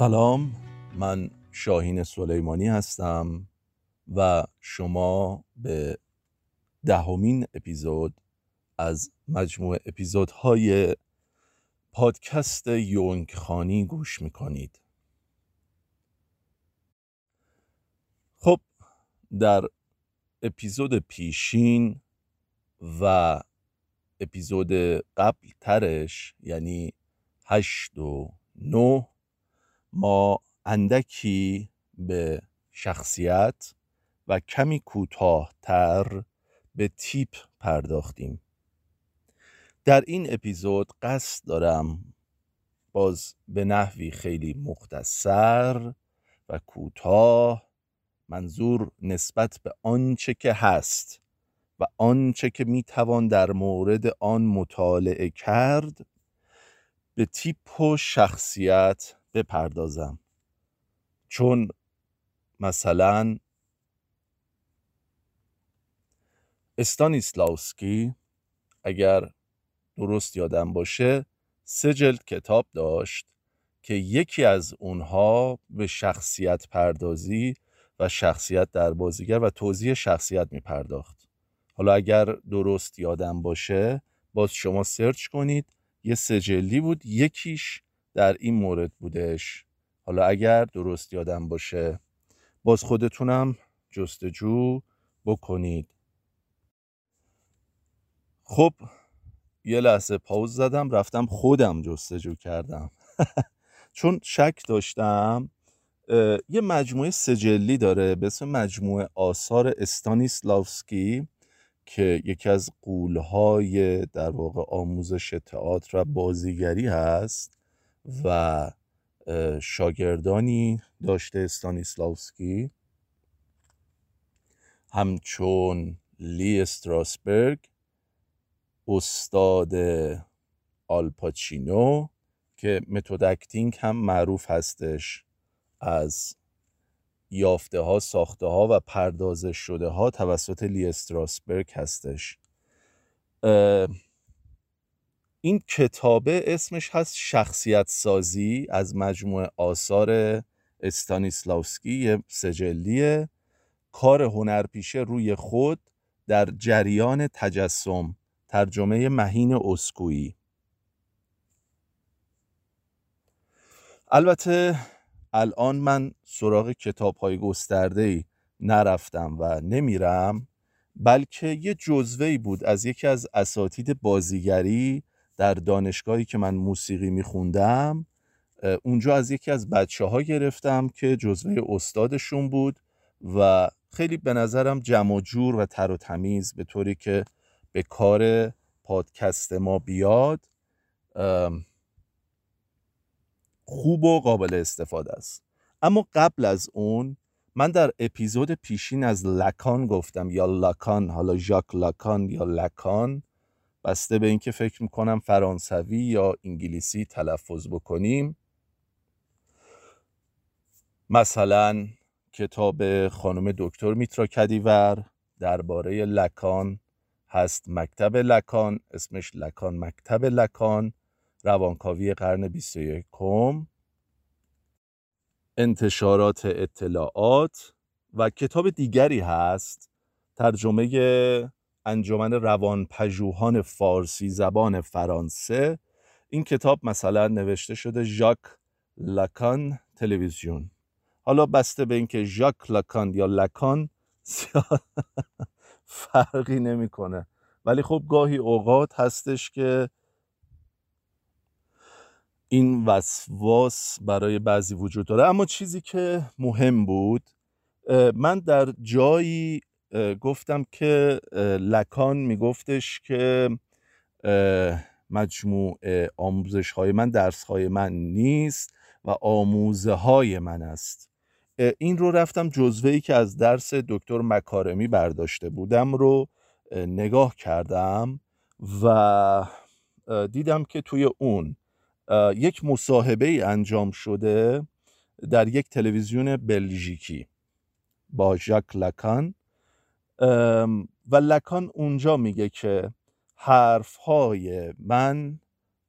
سلام من شاهین سلیمانی هستم و شما به دهمین اپیزود از مجموع اپیزودهای پادکست یونگ خانی گوش می‌کنید. خب در اپیزود پیشین و اپیزود قبل ترش یعنی هشت و نه ما اندکی به شخصیت و کمی کوتاهتر به تیپ پرداختیم. در این اپیزود قصد دارم باز به نحوی خیلی مختصر و کوتاه منظور نسبت به آنچه که هست و آنچه که می‌توان در مورد آن مطالعه کرد به تیپ و شخصیت بپردازم. چون مثلا استانیسلاوسکی اگر درست یادم باشه سه جلد کتاب داشت که یکی از اونها به شخصیت پردازی و شخصیت در بازیگر و توضیح شخصیت می پرداخت حالا اگر درست یادم باشه باز شما سرچ کنید یه سجلی بود یکیش در این مورد بودش. حالا اگر درست یادم باشه باز خودتونم جستجو بکنید. خب یه لحظه پاوز زدم رفتم خودم جستجو کردم. چون شک داشتم یه مجموعه سجلی داره به اسم مجموعه آثار استانیسلاوسکی که یکی از قولهای در واقع آموزش تئاتر و بازیگری هست. و شاگردانی داشته استانیسلاوسکی. همچون لی استراسبرگ استاد آلپاچینو که متد اکتینگ هم معروف هستش از یافته ها ساخته ها و پردازش شده ها توسط لی استراسبرگ هستش. این کتابه اسمش هست شخصیت سازی از مجموعه آثار استانیسلاوسکی یه سجلیه. کار هنرپیشه روی خود در جریان تجسم ترجمه مهین اسکویی. البته الان من سراغ کتاب های گسترده ای نرفتم و نمیرم بلکه یه جزوه بود از یکی از اساتید بازیگری در دانشگاهی که من موسیقی میخوندم اونجا از یکی از بچه ها گرفتم که جزوه استادشون بود و خیلی به نظرم جمع و جور و تر و تمیز به طوری که به کار پادکست ما بیاد خوب و قابل استفاده است. اما قبل از اون من در اپیزود پیشین از لکان گفتم یا لاکان حالا ژاک لاکان یا لکان. بسته به اینکه فکر می‌کنم فرانسوی یا انگلیسی تلفظ بکنیم. مثلا کتاب خانم دکتر میترا کدیور درباره لکان هست مکتب لکان اسمش لکان مکتب لکان روانکاوی قرن 21 انتشارات اطلاعات و کتاب دیگری هست ترجمه انجمن روانپژوهان فارسی زبان فرانسه. این کتاب مثلا نوشته شده ژاک لاکان تلویزیون. حالا بسته به اینکه ژاک لاکان یا لکان فرقی نمی‌کنه. ولی خب گاهی اوقات هستش که این وسواس برای بعضی وجود داره. اما چیزی که مهم بود من در جایی گفتم که لکان میگفتش که مجموع آموزش های من درس های من نیست و آموزه های من است. این رو رفتم جزوه ای که از درس دکتر مکارمی برداشته بودم رو نگاه کردم و دیدم که توی اون یک مصاحبه ای انجام شده در یک تلویزیون بلژیکی با ژاک لکان. و لکان اونجا میگه که حرف های من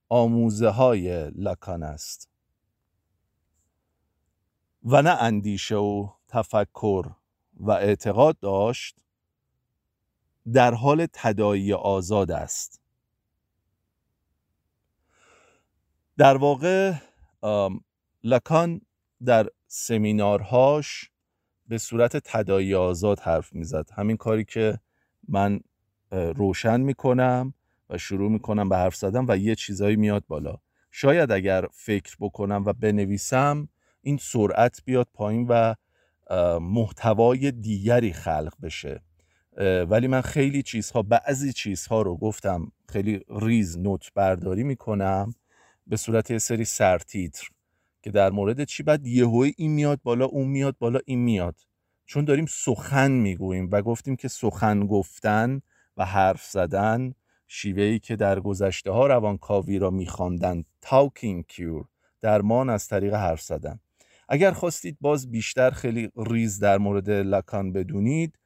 آموزه های لکان است. و نه اندیشه و تفکر و اعتقاد داشت در حال تدایی آزاد است. در واقع لکان در سمینارهاش به صورت تدایی آزاد حرف می‌زد. همین کاری که من روشن می‌کنم و شروع می‌کنم به حرف زدن و یه چیزایی میاد بالا. شاید اگر فکر بکنم و بنویسم این سرعت بیاد پایین و محتوای دیگری خلق بشه. ولی من خیلی چیزها بعضی چیزها رو گفتم خیلی ریز نوت برداری می‌کنم به صورت یه سری سرتیتر. که در مورد چی؟ بعد یهوی این میاد بالا اون میاد بالا این میاد. چون داریم سخن می‌گوییم و گفتیم که سخن گفتن و حرف زدن شیوهی که در گذشته ها روانکاوی را میخواندند تاکینگ کیور درمان از طریق حرف زدن. اگر خواستید باز بیشتر خیلی ریز در مورد لکان بدونید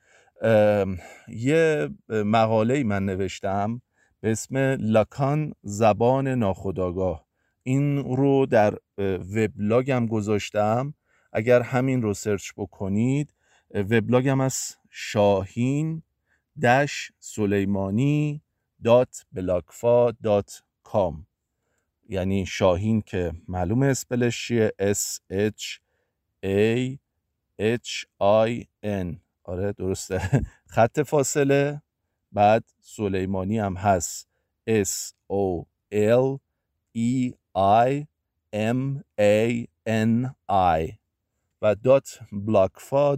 یه مقاله من نوشتم به اسم لکان زبان ناخودآگاه این رو در وبلاگم گذاشتم. اگر همین رو سرچ بکنید وبلاگم از شاهین dash سلیمانی dot بلاگفا dot com. یعنی شاهین که معلوم spell ش چیه؟ S H A H I N. آره درسته. خط فاصله. بعد سلیمانی هم هست. S O L E I M A N I و dot بلاگفا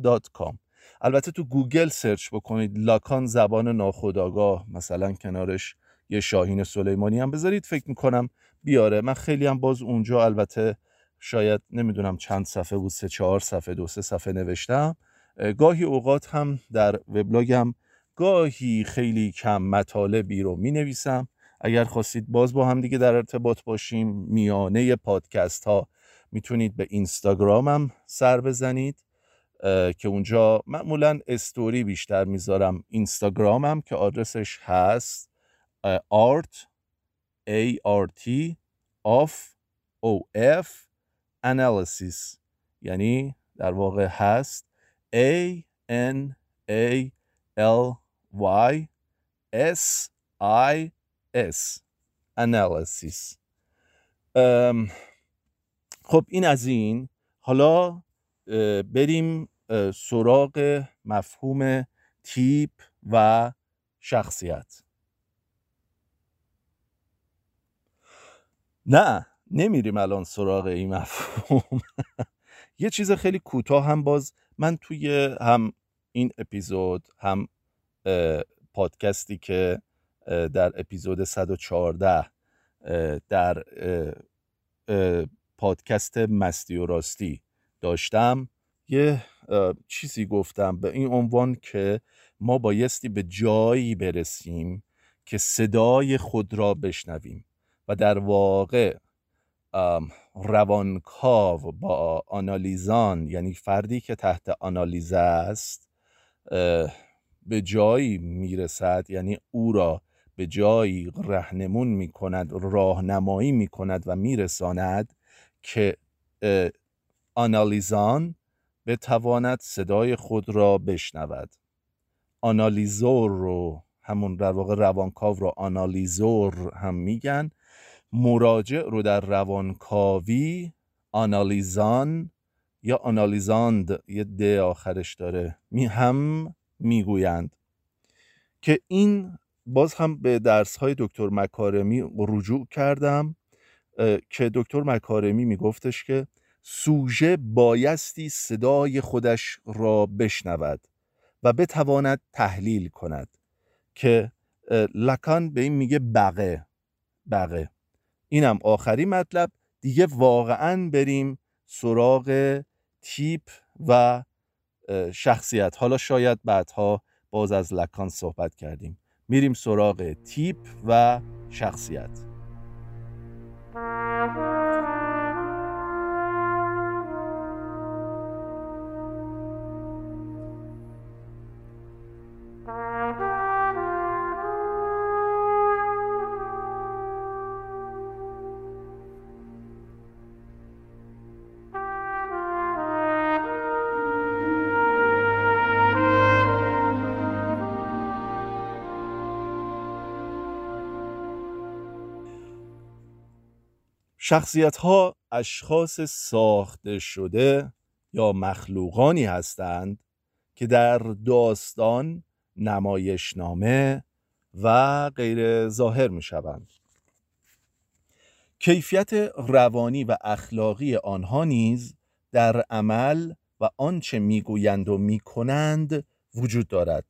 البته تو گوگل سرچ بکنید لاکان زبان ناخودآگاه مثلا کنارش یه شاهین سلیمانی هم بذارید فکر می‌کنم بیاره. من خیلی هم باز اونجا البته شاید نمی‌دونم چند صفحه بود سه چهار صفحه دو سه صفحه نوشتم. گاهی اوقات هم در وبلاگم گاهی خیلی کم مطالبی رو می نویسم اگر خواستید باز با هم دیگه در ارتباط باشیم میانه پادکست ها می‌تونید به اینستاگرامم سر بزنید که اونجا معمولا استوری بیشتر می‌ذارم. اینستاگرامم که آدرسش هست art a r t of o f analysis. یعنی در واقع هست a n a l y s i s analysis خب این از این. حالا بریم سراغ مفهوم تیپ و شخصیت. نه نمیریم الان سراغ این مفهوم. یه چیز خیلی کوتاه هم باز من توی هم این اپیزود هم پادکستی که در اپیزود 114 در پادکست مستی و راستی داشتم. یه چیزی گفتم به این عنوان که ما بایستی به جایی برسیم که صدای خود را بشنویم و در واقع روانکاو با آنالیزان یعنی فردی که تحت آنالیزه است به جایی می‌رسد یعنی او را به جایی رهنمون می کند راهنمایی می کند و میرساند که آنالیزان بتواند صدای خود را بشنود. آنالیزور رو همون در واقع روانکاو رو آنالیزور هم میگن. مراجع رو در روانکاوی آنالیزان یا آنالیزاند یه د آخرش داره می هم می‌گویند که این باز هم به درس های دکتر مکارمی رجوع کردم که دکتر مکارمی میگفتش که سوژه بایستی صدای خودش را بشنود و بتواند تحلیل کند که لکان به این میگه بقه بقه. اینم آخری مطلب. دیگه واقعا بریم سراغ تیپ و شخصیت. حالا شاید بعدها باز از لکان صحبت کردیم. میریم سراغ تیپ و شخصیت. شخصیت ها اشخاص ساخته شده یا مخلوقانی هستند که در داستان نمایشنامه و غیر ظاهر می شوند. کیفیت روانی و اخلاقی آنها نیز در عمل و آنچه می‌گویند و می‌کنند وجود دارد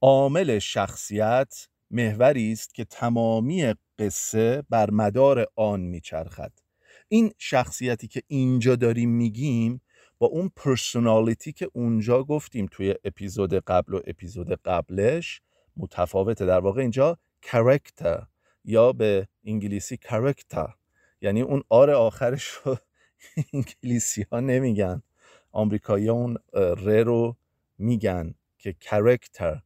عامل شخصیت محوری است که تمامی قصه بر مدار آن میچرخد. این شخصیتی که اینجا داریم میگیم با اون personality که اونجا گفتیم توی اپیزود قبل و اپیزود قبلش متفاوته. در واقع اینجا character یا به انگلیسی character یعنی اون R آخرش رو انگلیسی ها نمیگن. آمریکایی اون ر رو میگن که character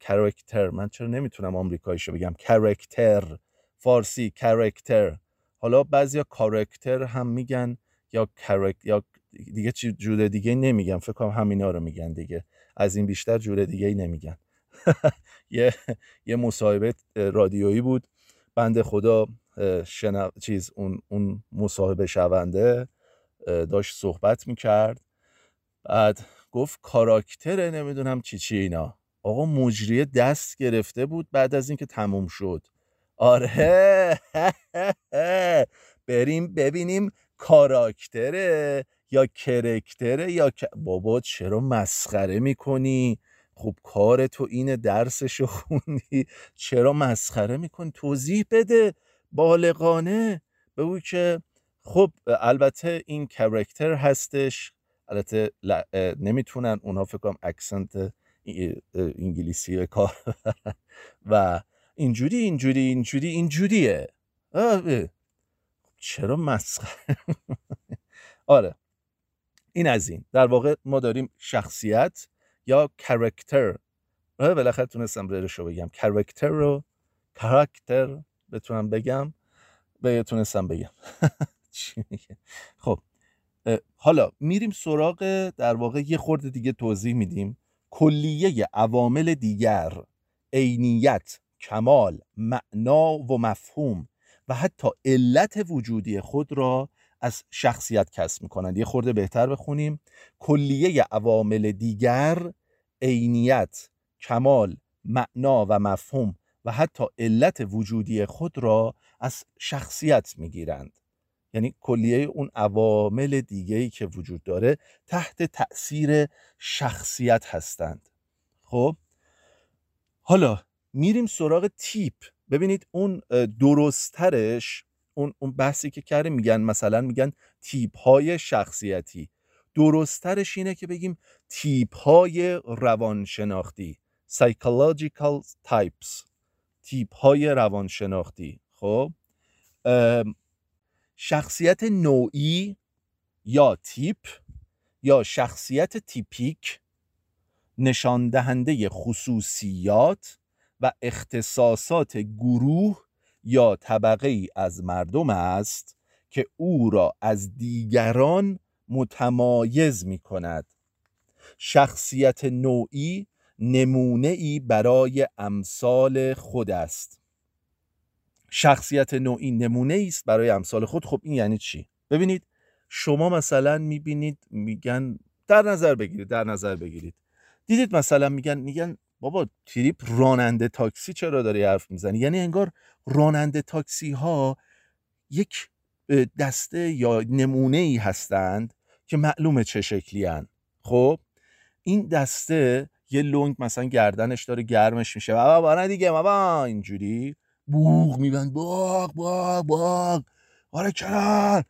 character من چرا نمی‌تونم آمریکاییشو بگم؟ character فارسی کرکتر حالا بعضیا کارکتر هم میگن یا کرک یا دیگه چی جور دیگه نمیگن. فکر کنم همینا رو میگن دیگه. از این بیشتر جور دیگه نمیگن. یه یه مصاحبه رادیویی بود. بند خدا شنا... چیز اون اون مصاحبه شونده داشت صحبت می‌کرد. بعد گفت کاراکتر نمی‌دونم چی چی اینا. آقا مجریه دست گرفته بود بعد از اینکه تموم شد. آره. بریم ببینیم کاراکتره یا کرکتره یا بابا چرا مسخره می‌کنی؟ خب کار تو اینه درسشو خوندی. چرا مسخره می‌کنی؟ توضیح بده بالغانه. بگو که خب البته این کرکتر هستش. البته نمی‌تونن اونها فکر کنم اکسنت انگلیسی کار و اینجوری اینجوری اینجوری اینجوریه. چرا مسخره؟ آره. این از این. در واقع ما داریم شخصیت یا کرکتر بالاخره تونستم رو بگم. کرکتر رو کرکتر بتونم بگم. به تونستم بگم. خب حالا میریم سراغ در واقع یه خورده دیگه توضیح میدیم. کلیه عوامل دیگر. عینیت. کمال معنا و مفهوم و حتی علت وجودی خود را از شخصیت کسب می‌کنند. یه خورده بهتر بخونیم. کلیه عوامل دیگر عینیت کمال معنا و مفهوم و حتی علت وجودی خود را از شخصیت می‌گیرند. یعنی کلیه اون عوامل دیگهی که وجود داره تحت تأثیر شخصیت هستند. خب؟ حالا میریم سراغ تیپ. ببینید اون درستترش اون, اون بحثی که کرده میگن مثلا میگن تیپ های شخصیتی. درستترش اینه که بگیم تیپ های روانشناختی. Psychological types. تیپ های روانشناختی. خب؟ شخصیت نوعی یا تیپ یا شخصیت تیپیک نشان دهنده خصوصیات و اختصاصات گروه یا طبقه ای از مردم است که او را از دیگران متمایز می کند شخصیت نوعی نمونه ای برای امثال خود است. شخصیت نوعی نمونه است برای امثال خود. خب این یعنی چی؟ ببینید شما مثلا می‌بینید میگن در نظر بگیرید در نظر بگیرید. دیدید مثلا میگن میگن بابا تریپ راننده تاکسی چرا داری حرف می‌زنی؟ یعنی انگار راننده تاکسی ها یک دسته یا نمونه ای هستند که معلومه چه شکلی هن. خب؟ این دسته یه لنگ مثلا گردنش داره گرمش میشه. بابا بابا دیگه بابا اینجوری بوغ میبند. باغ باغ باغ آره کرن.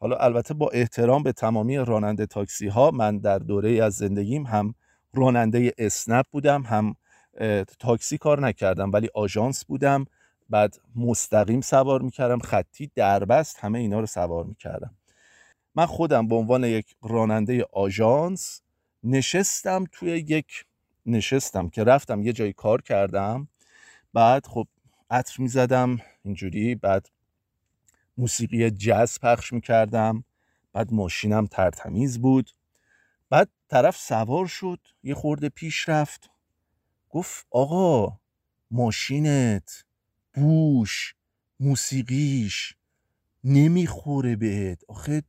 حالا البته با احترام به تمامی راننده تاکسی ها من در دوره از زندگیم هم راننده اسنپ بودم هم تاکسی کار نکردم ولی آژانس بودم. بعد مستقیم سوار می‌کردم خطی دربست همه اینا رو سوار می‌کردم. من خودم به عنوان یک راننده آژانس نشستم توی یک نشستم که رفتم یه جایی کار کردم. بعد خب عطر می‌زدم اینجوری بعد موسیقی جز پخش می‌کردم. بعد ماشینم ترتمیز بود. طرف سوار شد یه خورده پیش رفت. گفت آقا ماشینت بوش موسیقیش نمی‌خوره بهت. آخه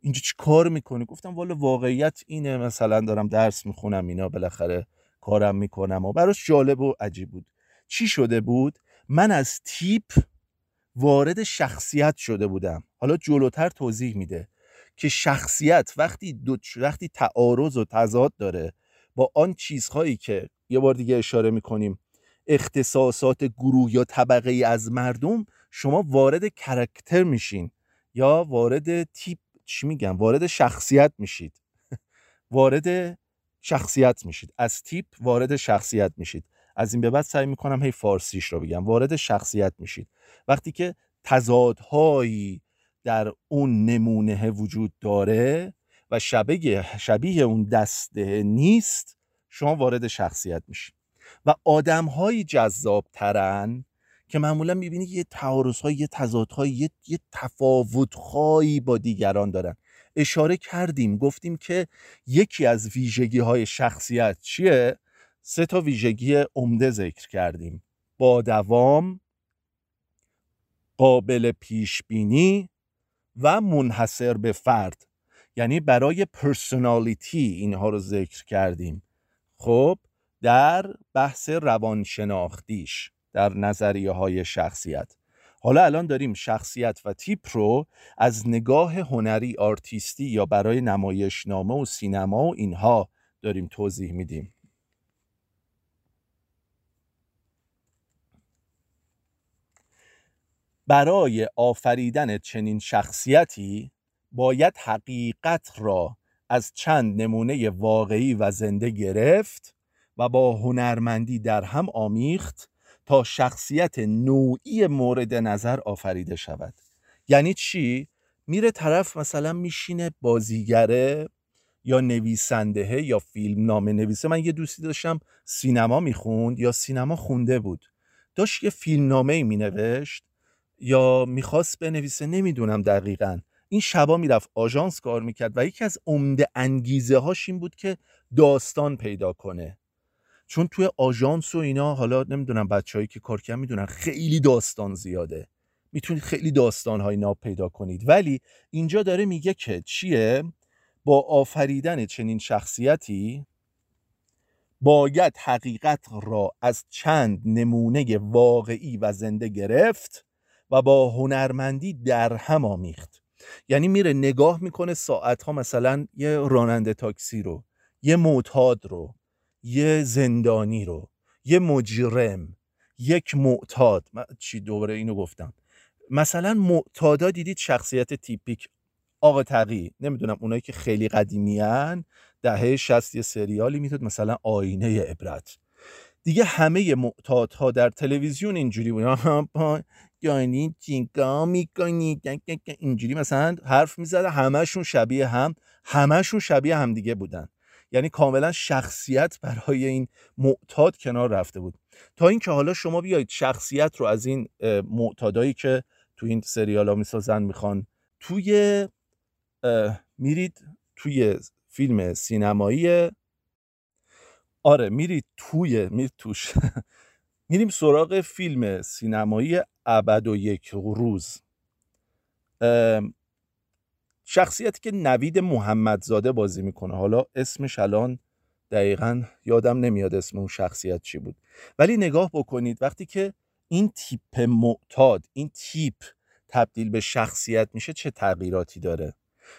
اینجا چی کار می‌کنی؟ گفتم والا واقعیت اینه مثلا دارم درس می‌خونم اینا بالاخره کارم می‌کنم و براش جالب و عجیب بود. چی شده بود؟ من از تیپ وارد شخصیت شده بودم. حالا جلوتر توضیح میده. که شخصیت وقتی دو وقتی تعارض و تضاد داره با آن چیزهایی که یه بار دیگه اشاره می‌کنیم اختصاصات گروه یا طبقه ای از مردم شما وارد کرکتر میشین یا وارد تیپ چی میگم؟ وارد شخصیت میشید. وارد شخصیت میشید. از تیپ وارد شخصیت میشید. از این به بعد سعی می‌کنم هی فارسیش رو بگم. وارد شخصیت میشید. وقتی که تضادهایی در اون نمونه وجود داره و شبیه, شبیه اون دسته نیست شما وارد شخصیت میشید و آدم هایی جذاب ترن که معمولا می‌بینی یه تعارض های یه تضاد های یه, یه تفاوت با دیگران دارن. اشاره کردیم گفتیم که یکی از ویژگی های شخصیت چیه؟ سه تا ویژگی عمده ذکر کردیم. با دوام قابل پیش بینی و منحصر به فرد. یعنی برای پرسونالیتی اینها رو ذکر کردیم. خب در بحث روانشناختیش در نظریه های شخصیت. حالا الان داریم شخصیت و تیپ رو از نگاه هنری آرتیستی یا برای نمایشنامه و سینما و اینها داریم توضیح میدیم. برای آفریدن چنین شخصیتی باید حقیقت را از چند نمونه واقعی و زنده گرفت و با هنرمندی در هم آمیخت تا شخصیت نوعی مورد نظر آفریده شود. یعنی چی؟ میره طرف مثلا میشینه بازیگره یا نویسنده یا فیلم نامه نویسه. من یه دوستی داشتم سینما می‌خوند یا سینما خونده بود. داشت یه فیلم نامه می نوشت یا می‌خواست بنویسه نمی‌دونم دقیقا. این شبا می‌رفت آژانس کار می‌کرد و یکی از عمده انگیزه هاش این بود که داستان پیدا کنه. چون توی آژانس و اینا حالا نمی‌دونم بچههایی که کار کردن می‌دونن خیلی داستان زیاده. می‌تونید خیلی داستان های ناب پیدا کنید. ولی اینجا داره میگه که چیه؟ با آفریدن چنین شخصیتی باید حقیقت را از چند نمونه واقعی و زنده گرفت و با هنرمندی در هم آمیخت. یعنی میره نگاه می‌کنه ساعت ها مثلا یه راننده تاکسی رو یه معتاد رو یه زندانی رو یه مجرم یک معتاد. چی دوباره اینو گفتم. مثلا معتادا دیدید شخصیت تیپیک آقا تقی نمی‌دونم اونایی که خیلی قدیمیان دهه شست یه سریالی میتود مثلا آینه عبرت. دیگه همه معتادها در تلویزیون اینجوری بودن. یعنی جینگا می‌کنی اینجوری مثلا حرف می‌زده همشون شبیه هم همشون شبیه هم دیگه بودن. یعنی کاملا شخصیت برای این معتاد کنار رفته بود. تا اینکه حالا شما بیایید شخصیت رو از این معتادایی که تو این سریال ها می‌سازن می‌خوان توی میرید توی فیلم سینمایی آره میرید توی میرید توش. میریم سراغ فیلم سینمایی ابد و یک روز. شخصیتی که نوید محمدزاده بازی می‌کنه. حالا اسمش الان دقیقا یادم نمیاد اسم اون شخصیت چی بود. ولی نگاه بکنید وقتی که این تیپ معتاد این تیپ تبدیل به شخصیت میشه چه تغییراتی داره؟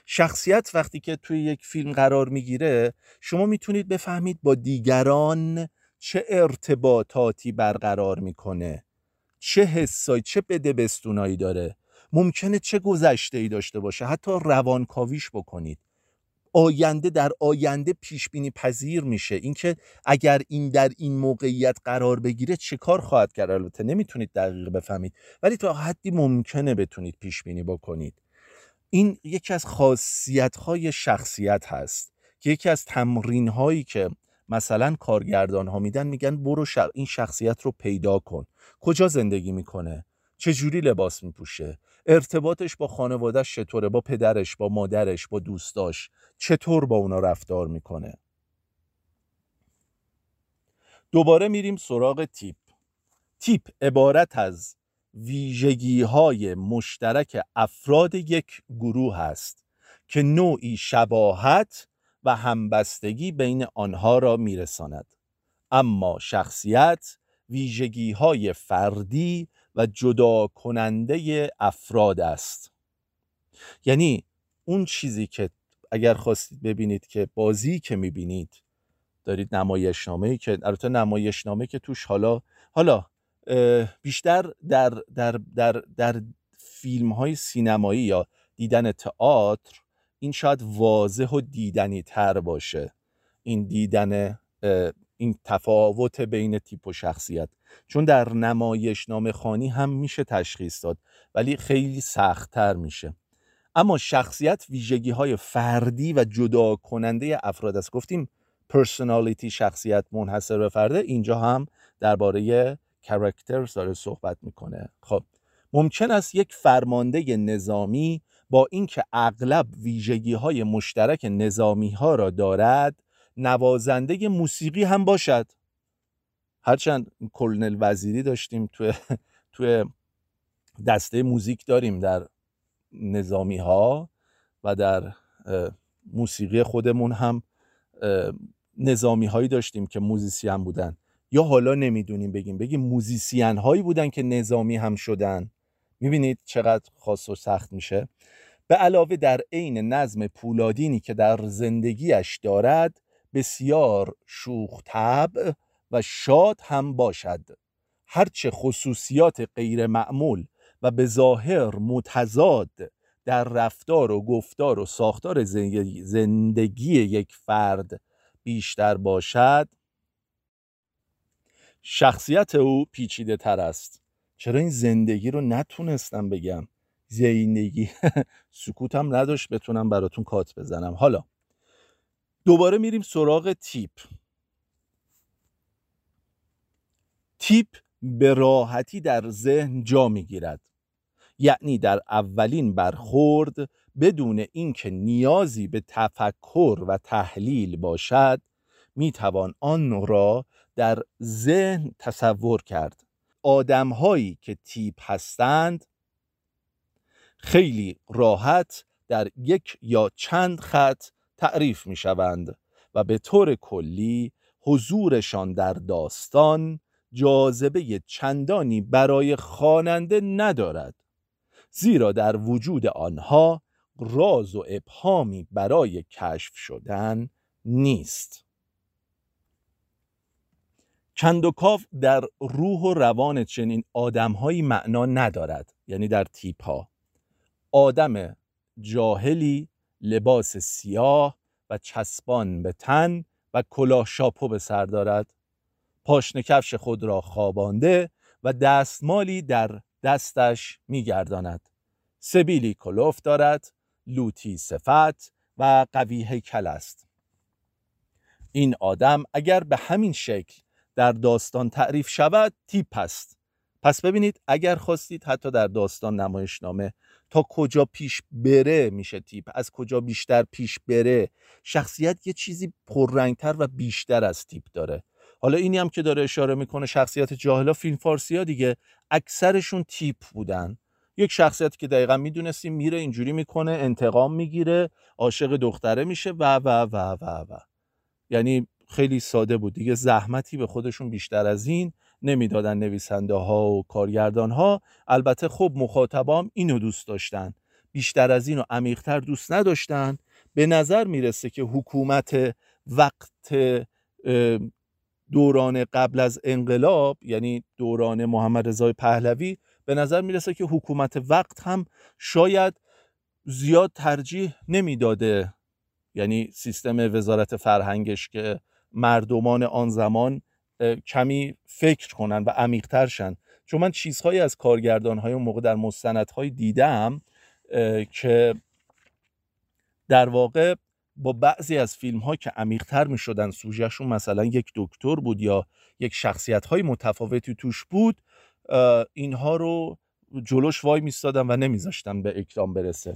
شخصیت وقتی که توی یک فیلم قرار می‌گیره شما می‌تونید بفهمید با دیگران چه ارتباطاتی برقرار می‌کنه؟ چه حسایی چه بده بستونایی داره؟ ممکنه چه گذشته ای داشته باشه؟ حتی روانکاویش بکنید. آینده در آینده پیش بینی پذیر میشه. اینکه اگر این در این موقعیت قرار بگیره چه کار خواهد کرد؟ البته نمی‌تونید دقیق بفهمید. ولی تا حدی ممکنه بتونید پیش بینی بکنید. این یکی از خاصیت های شخصیت هست یکی از تمرین هایی که مثلا کارگردان ها میدن میگن برو این شخصیت رو پیدا کن. کجا زندگی می‌کنه؟ چه جوری لباس میپوشه؟ ارتباطش با خانوادهش چطوره؟ با پدرش با مادرش با دوستاش؟ چطور با اونا رفتار می‌کنه؟ دوباره میریم سراغ تیپ. تیپ عبارت از ویژگی های مشترک افراد یک گروه است که نوعی شباهت و همبستگی بین آنها را میرساند. اما شخصیت ویژگی های فردی و جدا کننده افراد است. یعنی اون چیزی که اگر خواستید ببینید که بازی که می‌بینید دارید نمایشنامه که البته نمایشنامه که توش حالا حالا بیشتر در در در در فیلم های سینمایی یا دیدن تئاتر این شاید واضح و دیدنی تر باشه. این دیدن این تفاوت بین تیپ و شخصیت. چون در نمایشنامه خوانی هم میشه تشخیص داد ولی خیلی سختتر میشه. اما شخصیت ویژگی های فردی و جدا کننده افراد است. گفتیم personality شخصیت منحصر به فرده. اینجا هم درباره characters داره صحبت می‌کنه. خب ممکن است یک فرمانده نظامی با اینکه اغلب ویژگی های مشترک نظامی ها را دارد نوازنده موسیقی هم باشد. هرچند کلنل وزیری داشتیم توی, توی دسته موزیک داریم در نظامی ها و در موسیقی خودمون هم نظامی هایی داشتیم که موزیسین بودن. یا حالا نمی‌دونیم بگیم بگیم موزیسین هایی بودن که نظامی هم شدن. می‌بینید چقدر خاص و سخت میشه. به علاوه در عین نظم پولادینی که در زندگیش دارد بسیار شوخ طبع و شاد هم باشد. هرچه خصوصیات غیر معمول و به ظاهر متضاد در رفتار و گفتار و ساختار زندگی یک فرد بیشتر باشد شخصیت او پیچیده تر است. چرا این زندگی رو نتونستم بگم؟ زندگی سکوتم نداشت بتونم براتون کات بزنم. حالا دوباره میریم سراغ تیپ. تیپ به راحتی در ذهن جا می‌گیرد. یعنی در اولین برخورد بدون اینکه نیازی به تفکر و تحلیل باشد می‌توان آن را در ذهن تصور کرد. آدم هایی که تیپ هستند خیلی راحت در یک یا چند خط تعریف می شوند و به طور کلی حضورشان در داستان جاذبه چندانی برای خواننده ندارد زیرا در وجود آنها راز و ابهامی برای کشف شدن نیست. کندوکاف در روح و روان چنین آدمهایی معنا ندارد یعنی در تیپ ها آدم جاهلی لباس سیاه و چسبان به تن و کلاه شاپو به سر دارد. پاشنه کفش خود را خوابانده و دستمالی در دستش میگرداند. سبیلی کلوف دارد لوتی صفت و قوی هیکل است. این آدم اگر به همین شکل در داستان تعریف شود تیپ است. پس ببینید اگر خواستید حتی در داستان نمایشنامه تا کجا پیش بره میشه تیپ از کجا بیشتر پیش بره شخصیت یه چیزی پررنگتر و بیشتر از تیپ داره. حالا اینی هم که داره اشاره می‌کنه شخصیت جاهلا فیلم فارسی ها دیگه اکثرشون تیپ بودن. یک شخصیتی که دقیقا می‌دونستیم میره اینجوری می‌کنه انتقام می‌گیره عاشق دختره میشه و و و و و. یعنی خیلی ساده بود دیگه. زحمتی به خودشون بیشتر از این نمی‌دادن نویسنده ها و کارگردان ها البته خب مخاطبام اینو دوست داشتن. بیشتر از اینو عمیقتر دوست نداشتن. به نظر می‌رسه که حکومت وقت دوران قبل از انقلاب یعنی دوران محمد رضای پهلوی به نظر می‌رسه که حکومت وقت هم شاید زیاد ترجیح نمی‌داده. یعنی سیستم وزارت فرهنگش که مردمان آن زمان کمی فکر کنن و عمیقتر شن. چون من چیزهایی از کارگردان های اون موقع در مستندهای دیدم که در واقع با بعضی از فیلم ها که عمیقتر می شدن سوژهشون مثلا یک دکتر بود یا یک شخصیت های متفاوتی توش بود اینها رو جلوش وای میستادن و نمیذاشتن به اکرام برسه.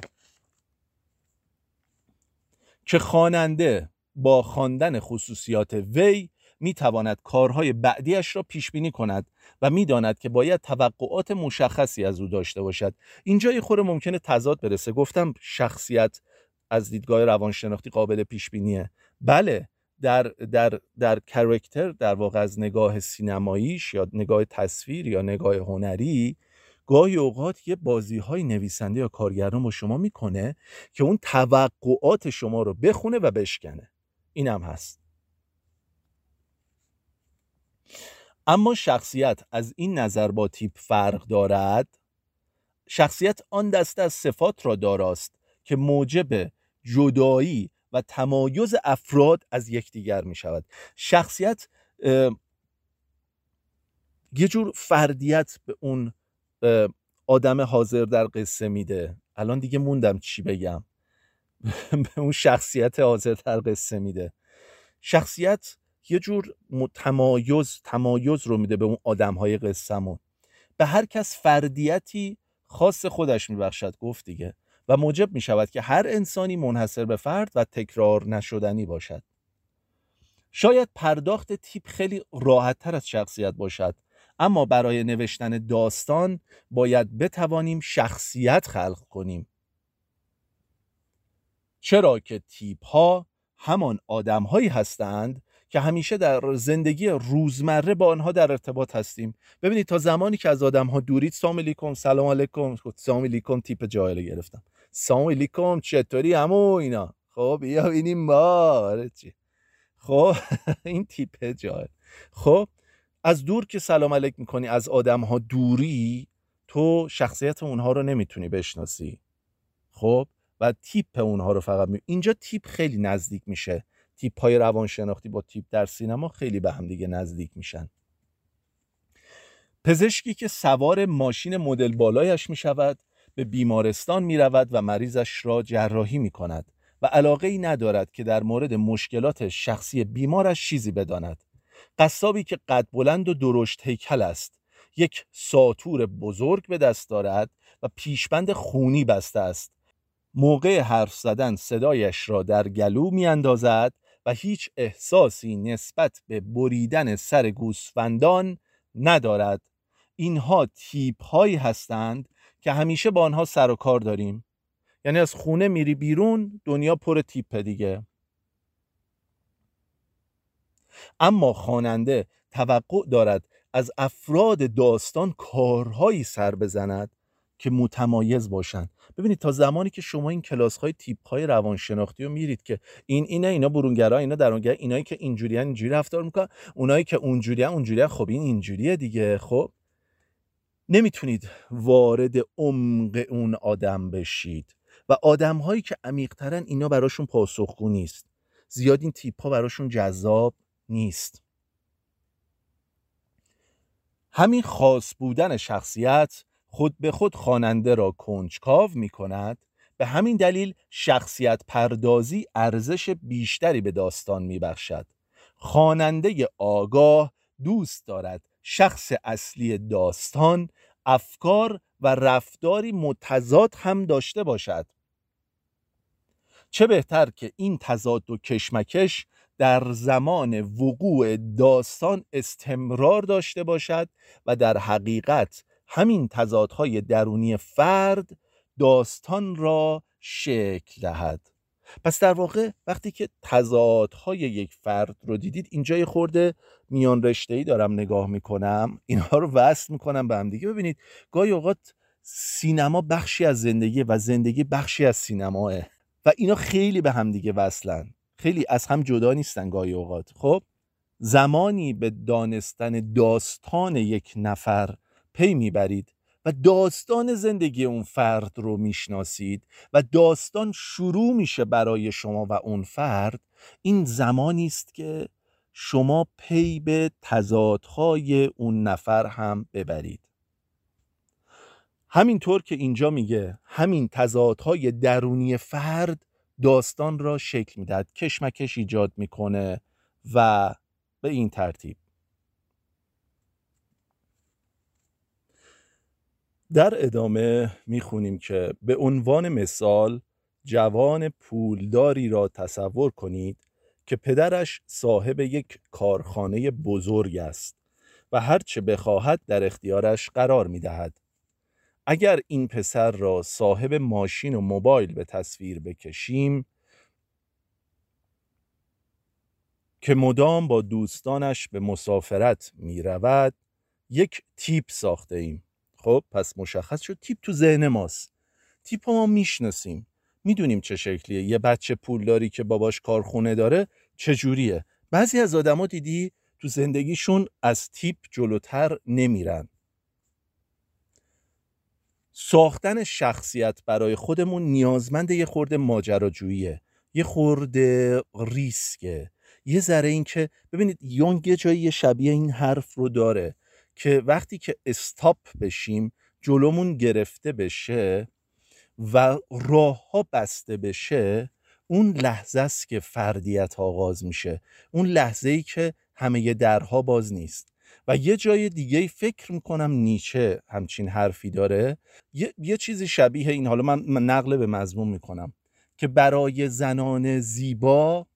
که خواننده با خواندن خصوصیات وی می‌تواند کارهای بعدیش را پیش بینی کند و می‌داند که باید توقعات مشخصی از او داشته باشد. اینجا یه خوره ممکنه تضاد برسه. گفتم شخصیت از دیدگاه روانشناختی قابل پیش بینیه بله در در در کرکتر در واقع از نگاه سینماییش یا نگاه تصویر یا نگاه هنری گاهی اوقات یه بازی های نویسنده یا کارگردان با شما می‌کنه که اون توقعات شما رو بخونه و بشکنه. اینم هست. اما شخصیت از این نظر با تیپ فرق دارد؟ شخصیت آن دسته از صفات را داراست که موجب جدایی و تمایز افراد از یکدیگر می شود شخصیت یه جور فردیت به اون آدم حاضر در قصه میده. الان دیگه موندم چی بگم. به اون شخصیت حاضر در قصه میده. شخصیت یه جور تمایز تمایز رو میده به اون آدم های قصهمون. به هر کس فردیتی خاص خودش میبخشد گفت دیگه. و موجب می شود که هر انسانی منحصر به فرد و تکرار نشدنی باشد. شاید پرداخت تیپ خیلی راحت تر از شخصیت باشد اما برای نوشتن داستان باید بتوانیم شخصیت خلق کنیم. چرا که تیپ ها همان آدم هایی هستند که همیشه در زندگی روزمره با آنها در ارتباط هستیم. ببینید تا زمانی که از آدم ها دورید سلام علیکم سلام علیکم. سلام علیکم تیپ جاهل گرفتم. سلام علیکم چطوری همو اینا؟ خب بیا ببینیم ما. چی؟ خب این تیپ جاهل خب از دور که سلام علیک می‌کنی از آدم ها دوری تو شخصیت اونها رو نمی‌تونی بشناسی. خب و تیپ اونها رو فقط می... اینجا تیپ خیلی نزدیک میشه. تیپ های روانشناختی با تیپ در سینما خیلی به هم دیگه نزدیک میشن. پزشکی که سوار ماشین مدل بالایش می شود به بیمارستان می رود و مریضش را جراحی می کند و علاقه ای ندارد که در مورد مشکلات شخصی بیمارش چیزی بداند. قصابی که قد بلند و درشت هیکل است یک ساتور بزرگ به دست دارد و پیشبند خونی بسته است. موقع حرف زدن صدایش را در گلو می اندازد و هیچ احساسی نسبت به بریدن سر گوسفندان ندارد. اینها تیپ هایی هستند که همیشه با آنها سر و کار داریم. یعنی از خونه میری بیرون دنیا پر تیپ دیگه. اما خواننده توقع دارد از افراد داستان کارهایی سر بزند که متمایز باشند. ببینید تا زمانی که شما این کلاس های تیپ های روانشناختی رو میرید که این اینا اینا برونگرا اینا درونگرا اینایی که اینجوریان اینجوری رفتار می‌کنن اونایی که اونجوریان اونجوری خب این اینجوریه دیگه خب؟ نمی‌تونید وارد عمق اون آدم بشید و آدم هایی که عمیقترن اینا براشون پاسخگو نیست. زیاد این تیپ ها براشون جذاب نیست. همین خاص بودن شخصیت خود به خود خواننده را کنجکاو می کند به همین دلیل شخصیت پردازی ارزش بیشتری به داستان می بخشد خواننده آگاه دوست دارد شخص اصلی داستان افکار و رفتاری متضاد هم داشته باشد. چه بهتر که این تضاد و کشمکش در زمان وقوع داستان استمرار داشته باشد و در حقیقت همین تضادهای درونی فرد داستان را شکل دهد. پس در واقع وقتی که تضادهای یک فرد رو دیدید اینجا یه خورده میان رشته ای دارم نگاه می‌کنم اینها رو وصل می‌کنم به هم دیگه ببینید گاهی اوقات سینما بخشی از زندگی و زندگی بخشی از سینماه و اینا خیلی به هم دیگه وصلن. خیلی از هم جدا نیستن گاهی اوقات. خب زمانی به دانستن داستان یک نفر پی می‌برید و داستان زندگی اون فرد رو می‌شناسید و داستان شروع میشه برای شما و اون فرد این زمانی است که شما پی به تضادهای اون نفر هم ببرید. همینطور که اینجا میگه همین تضادهای درونی فرد داستان را شکل می‌دهد کشمکش ایجاد می‌کنه و به این ترتیب در ادامه می‌خونیم که به عنوان مثال جوان پولداری را تصور کنید که پدرش صاحب یک کارخانه بزرگ است و هرچه بخواهد در اختیارش قرار می دهد. اگر این پسر را صاحب ماشین و موبایل به تصویر بکشیم که مدام با دوستانش به مسافرت می رود یک تیپ ساخته ایم خب پس مشخص شد تیپ تو ذهن ماست. تیپ ما می‌شناسیم. می‌دونیم چه شکلیه. یه بچه پولداری که باباش کارخونه داره چجوریه. بعضی از آدما دیدی تو زندگیشون از تیپ جلوتر نمیرن. ساختن شخصیت برای خودمون نیازمند یه خورده ماجراجوییه. یه خورده ریسکه. یه ذره این که ببینید یونگ یه جایی شبیه این حرف رو داره. که وقتی که استاپ بشیم جلومون گرفته بشه و راه ها بسته بشه اون لحظه است که فردیت آغاز میشه. اون لحظه ای که همه درها باز نیست. و یه جای دیگه فکر می‌کنم نیچه همچین حرفی داره. یه, یه چیزی شبیه این حالا من, نقل به مضمون می‌کنم که برای زنان زیبا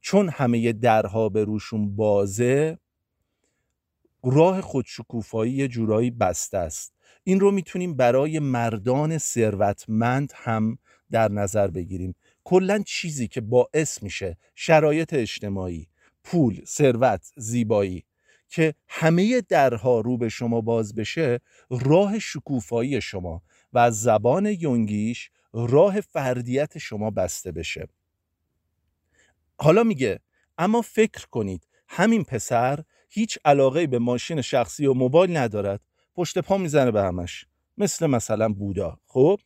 چون همه درها به روشون بازه راه خودشکوفایی یه جورایی بسته است. این رو می‌تونیم برای مردان ثروتمند هم در نظر بگیریم. کلا چیزی که باعث میشه شرایط اجتماعی پول ثروت زیبایی که همه درها رو به شما باز بشه راه شکوفایی شما و از زبان یونگیش راه فردیت شما بسته بشه. حالا میگه اما فکر کنید همین پسر هیچ علاقه به ماشین شخصی و موبایل ندارد. پشت پا می‌زنه به همش. مثل مثلا بودا. خب؟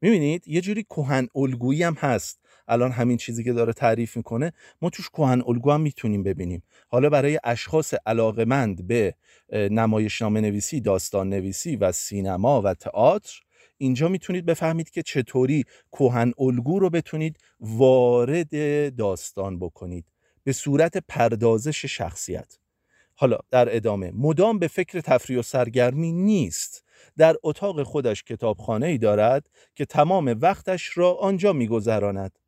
می‌بینید؟ یه جوری کهن الگویی هم هست. الان همین چیزی که داره تعریف می‌کنه ما توش کهن الگو هم می‌تونیم ببینیم. حالا برای اشخاص علاقمند به نمایشنامه نویسی داستان نویسی و سینما و تئاتر اینجا می‌تونید بفهمید که چطوری کهن الگو رو بتونید وارد داستان بکنید. به صورت پردازش شخصیت. حالا در ادامه مدام به فکر تفریح و سرگرمی نیست. در اتاق خودش کتابخانه ای دارد که تمام وقتش را آنجا میگذراند.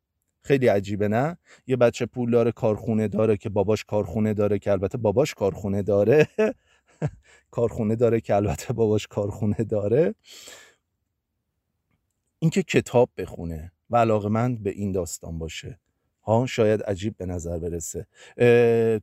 خیلی عجیبه نه؟ یه بچه پولدار کارخونه داره که باباش کارخونه داره که البته باباش کارخونه داره. کارخونه داره که البته باباش کارخونه داره. اینکه کتاب بخونه و علاقمند به این داستان باشه. ها شاید عجیب به نظر برسه.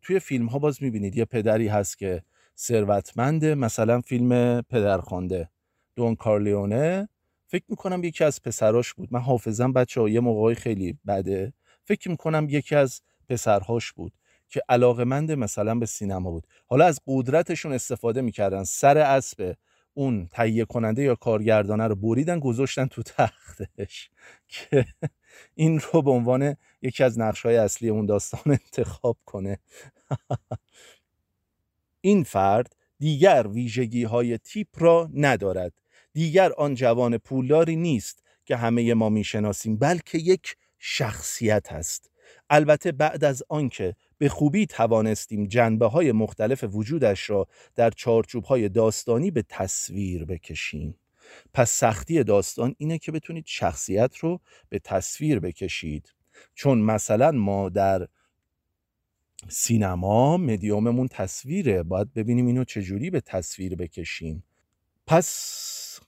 توی فیلم ها باز می‌بینید یه پدری هست که ثروتمنده مثلا فیلم پدرخوانده دون کارلیونه. فکر می‌کنم یکی از پسراش بود. من حافظم بچه ها یه موقعی خیلی بده. فکر می‌کنم یکی از پسرهاش بود که علاقمند مثلا به سینما بود. حالا از قدرتشون استفاده می‌کردن. سر اسب اون تهیه کننده یا کارگردانه رو بریدن گذاشتن تو تختش. که این رو به عنوان یکی از نقش های اصلی اون داستان انتخاب کنه. این فرد دیگر ویژگی های تیپ را ندارد. دیگر آن جوان پولداری نیست که همه ما می‌شناسیم بلکه یک شخصیت است. البته بعد از آنکه به خوبی توانستیم جنبه های مختلف وجودش را در چارچوب های داستانی به تصویر بکشیم. پس سختی داستان اینه که بتونید شخصیت رو به تصویر بکشید. چون مثلا ما در سینما مدیوممون تصویره باید ببینیم اینو چجوری به تصویر بکشیم. پس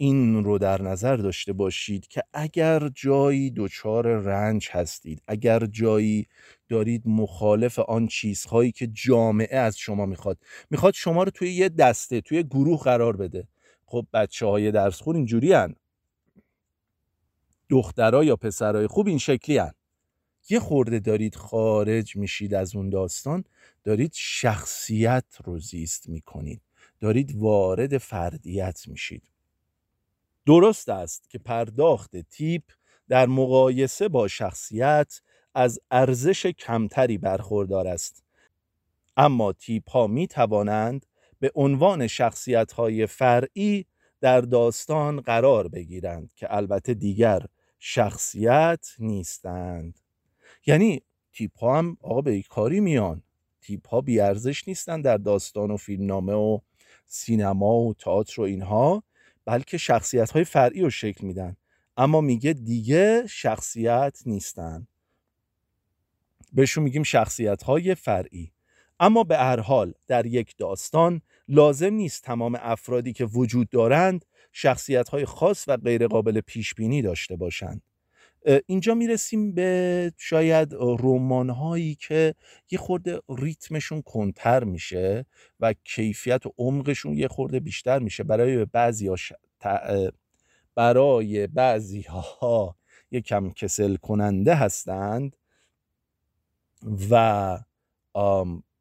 این رو در نظر داشته باشید که اگر جایی دچار رنج هستید اگر جایی دارید مخالف آن چیزهایی که جامعه از شما می‌خواد می‌خواد شما رو توی یه دسته توی گروه قرار بده. خب بچه های درس خور اینجوری هن. دخترها یا پسرهای خوب این شکلی هن. یه خورده دارید خارج میشید از اون داستان دارید شخصیت رو زیست می‌کنید دارید وارد فردیت میشید درست است که پرداخت تیپ در مقایسه با شخصیت از ارزش کمتری برخوردار است اما تیپ ها می توانند به عنوان شخصیت های فرعی در داستان قرار بگیرند که البته دیگر شخصیت نیستند. یعنی تیپ ها هم آقا به کاری میان. تیپ ها بیارزش نیستند در داستان و فیلمنامه و سینما و تئاتر و اینها بلکه شخصیت های فرعی رو شکل میدن. اما میگه دیگه شخصیت نیستن. بهشون میگیم شخصیت های فرعی. اما به هر حال در یک داستان لازم نیست تمام افرادی که وجود دارند شخصیت خاص و غیرقابل پیش بینی داشته باشند. اینجا می‌رسیم به شاید رومان هایی که یه خورده ریتمشون کنتر میشه و کیفیت و عمقشون یه خورده بیشتر میشه برای بعضی ها ش... برای بعضی ها کم کسل کننده هستند و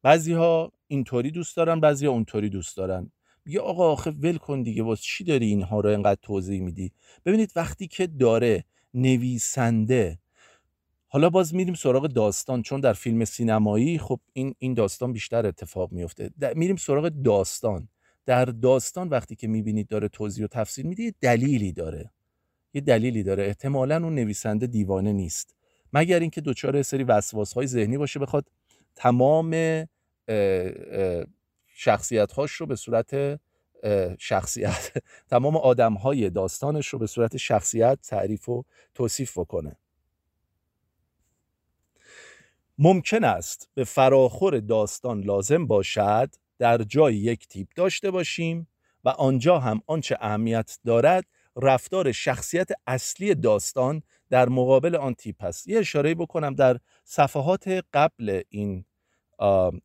بعضی ها اینطوری دوست دارن بعضی ها اونطوری دوست دارن. یه آقا آخه ول کن دیگه واسه چی داری اینها رو اینقدر توضیح میدی؟ ببینید وقتی که داره نویسنده حالا باز میریم سراغ داستان چون در فیلم سینمایی خب این این داستان بیشتر اتفاق میفته میریم سراغ داستان. در داستان وقتی که می‌بینید داره توضیح و تفسیر میده یه دلیلی داره. یه دلیلی داره. احتمالا اون نویسنده دیوانه نیست. مگر اینکه دچار سری وسواس های ذهنی باشه بخواد تمام شخصیت هاش رو به صورت شخصیت تمام آدم های داستانش رو به صورت شخصیت تعریف و توصیف بکنه. ممکن است به فراخور داستان لازم باشد در جای یک تیپ داشته باشیم و آنجا هم آنچه اهمیت دارد رفتار شخصیت اصلی داستان در مقابل آن تیپ است یه اشاره بکنم در صفحات قبل این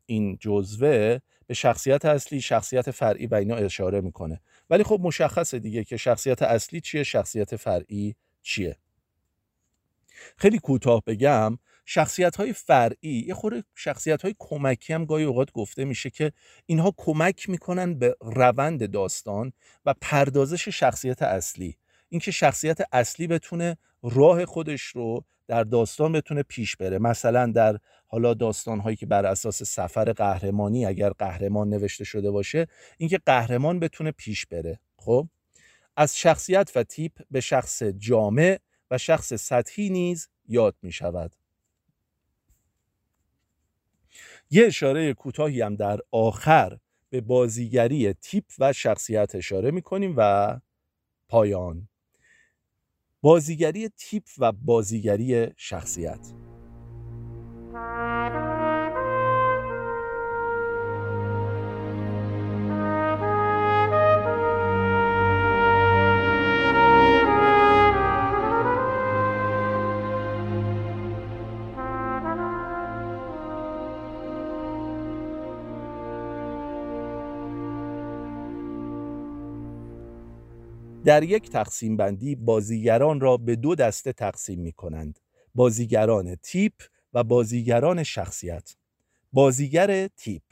این جزوه به شخصیت اصلی شخصیت فرعی و اینا اشاره می‌کنه. ولی خب مشخصه دیگه که شخصیت اصلی چیه شخصیت فرعی چیه. خیلی کوتاه بگم شخصیت های فرعی یه خورده شخصیت های کمکی هم گاهی اوقات گفته میشه که اینها کمک می‌کنن به روند داستان و پردازش شخصیت اصلی. اینکه شخصیت اصلی بتونه راه خودش رو در داستان بتونه پیش بره. مثلا در حالا داستان هایی که بر اساس سفر قهرمانی اگر قهرمان نوشته شده باشه اینکه قهرمان بتونه پیش بره. خب؟ از شخصیت و تیپ به شخص جامع و شخص سطحی نیز یاد می شود. یه اشاره کوتاهی هم در آخر به بازیگری تیپ و شخصیت اشاره می کنیم و پایان. بازیگری تیپ و بازیگری شخصیت. در یک تقسیم بندی بازیگران را به دو دسته تقسیم می کنند. بازیگران تیپ و بازیگران شخصیت. بازیگر تیپ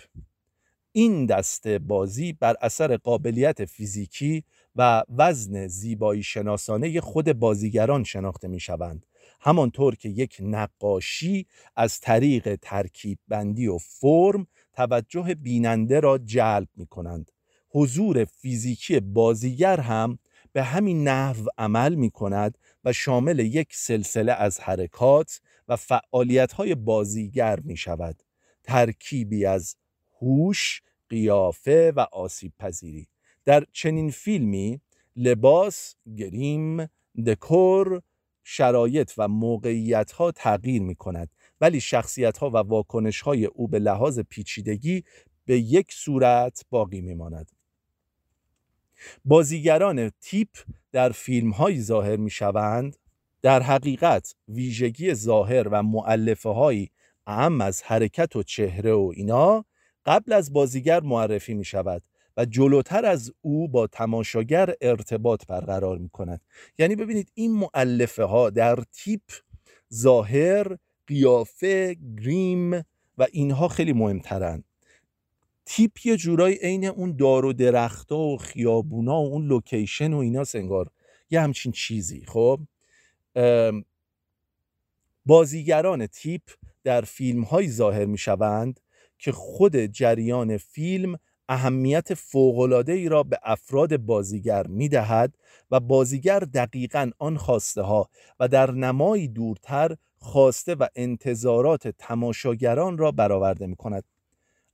این دسته بازی بر اثر قابلیت فیزیکی و وزن زیبایی شناسانه خود بازیگران شناخته می شوند. همانطور که یک نقاشی از طریق ترکیب بندی و فرم توجه بیننده را جلب می کنند. حضور فیزیکی بازیگر هم به همین نحو عمل می کند و شامل یک سلسله از حرکات و فعالیت های بازیگر می شود ترکیبی از هوش، قیافه و آسیب پذیری در چنین فیلمی لباس، گریم، دکور، شرایط و موقعیت ها تغییر می کند ولی شخصیت ها و واکنش های او به لحاظ پیچیدگی به یک صورت باقی می ماند. بازیگران تیپ در فیلم های ظاهر می شوند در حقیقت ویژگی ظاهر و معلفه های اهم از حرکت و چهره و اینا قبل از بازیگر معرفی می شود و جلوتر از او با تماشاگر ارتباط برقرار می کند یعنی ببینید این معلفه ها در تیپ ظاهر قیافه گریم و اینها خیلی مهمترند تیپ یه جورایی عین اون دار و درختا و خیابونا و اون لوکیشن و اینا سنگار یه همچین چیزی خب؟ بازیگران تیپ در فیلم های ظاهر می شوند که خود جریان فیلم اهمیت فوقلاده ای را به افراد بازیگر می دهد و بازیگر دقیقا آن خواسته ها و در نمایی دورتر خواسته و انتظارات تماشاگران را برآورده می کند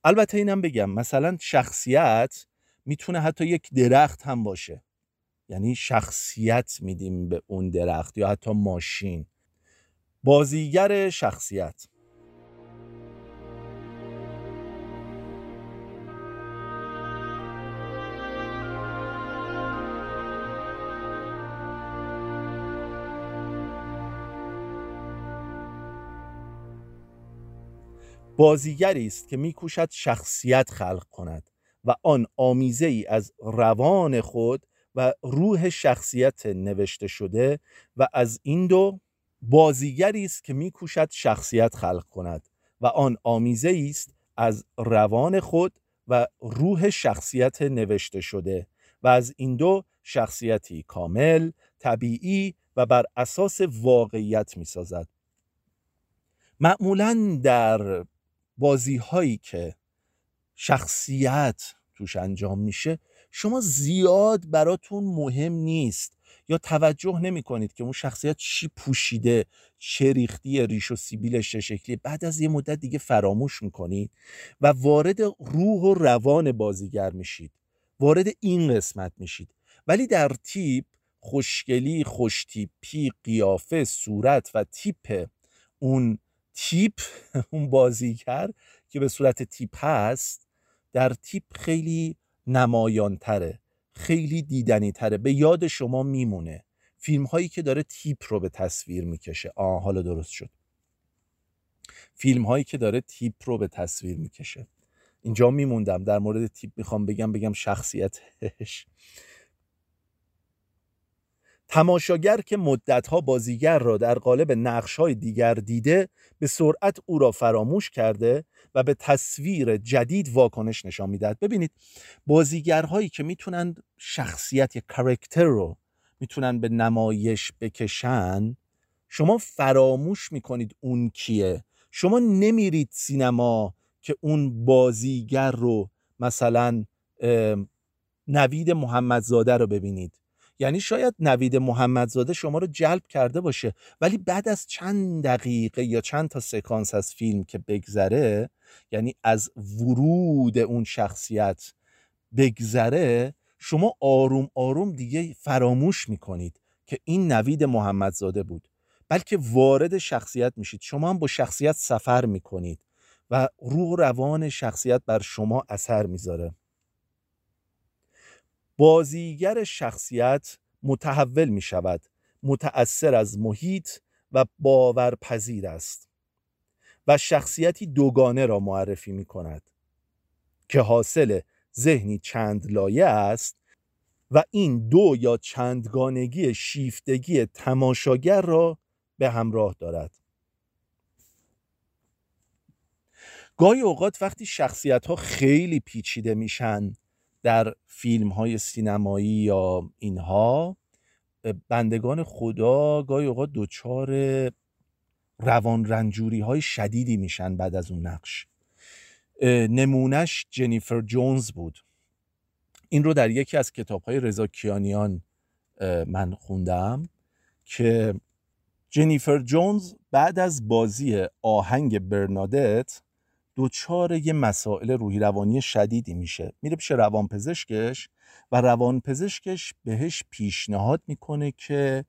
البته اینم بگم مثلا شخصیت می‌تونه حتی یک درخت هم باشه. یعنی شخصیت میدیم به اون درخت یا حتی ماشین. بازیگر شخصیت. بازیگری است که میکوشد شخصیت خلق کند و آن آمیزه ای از روان خود و روح شخصیت نوشته شده و از این دو بازیگری است که میکوشد شخصیت خلق کند و آن آمیزه است از روان خود و روح شخصیت نوشته شده و از این دو شخصیتی کامل، طبیعی و بر اساس واقعیت می سازد. معمولا در بازی هایی که شخصیت توش انجام میشه شما زیاد براتون مهم نیست. یا توجه نمی کنید که اون شخصیت چی پوشیده چه ریختی ریش و سیبیلش چه شکلی بعد از یه مدت دیگه فراموش می‌کنید و وارد روح و روان بازیگر میشید. وارد این قسمت میشید. ولی در تیپ خوشگلی خوشتیپی قیافه صورت و تیپ اون تیپ اون بازیگر که به صورت تیپ هست در تیپ خیلی نمایانتره خیلی دیدنی تره به یاد شما میمونه. فیلم هایی که داره تیپ رو به تصویر می‌کشه. آه حالا درست شد. فیلم هایی که داره تیپ رو به تصویر می‌کشه. اینجا میموندم. در مورد تیپ می‌خوام بگم بگم شخصیتش. تماشاگر که مدتها بازیگر را در قالب نقشهای دیگر دیده به سرعت او را فراموش کرده و به تصویر جدید واکنش نشان می‌دهد. ببینید بازیگرهایی که می‌تونن شخصیت یا کرکتر رو می‌تونن به نمایش بکشن شما فراموش می‌کنید اون کیه. شما نمیرید سینما که اون بازیگر رو مثلا نوید محمدزاده رو ببینید. یعنی شاید نوید محمدزاده شما رو جلب کرده باشه ولی بعد از چند دقیقه یا چند تا سکانس از فیلم که بگذره یعنی از ورود اون شخصیت بگذره شما آروم آروم دیگه فراموش می‌کنید که این نوید محمدزاده بود. بلکه وارد شخصیت میشید. شما هم با شخصیت سفر می‌کنید و روح روان شخصیت بر شما اثر می‌ذاره. بازیگر شخصیت متحول می شود متأثر از محیط و باورپذیر است و شخصیتی دوگانه را معرفی می کند که حاصل ذهنی چند لایه است و این دو یا چندگانگی شیفتگی تماشاگر را به همراه دارد. گاهی اوقات وقتی شخصیت ها خیلی پیچیده میشن در فیلم های سینمایی یا اینها بندگان خدا گاهی اوقات دچار روان رنجوری های شدیدی میشن بعد از اون نقش. نمونش جنیفر جونز بود. این رو در یکی از کتاب های رضا کیانیان من خوندم که جنیفر جونز بعد از بازی آهنگ برنادت دوچار یه مسائل روحی روانی شدیدی میشه. میره پیش روانپزشکش و روانپزشکش بهش پیشنهاد می‌کنه که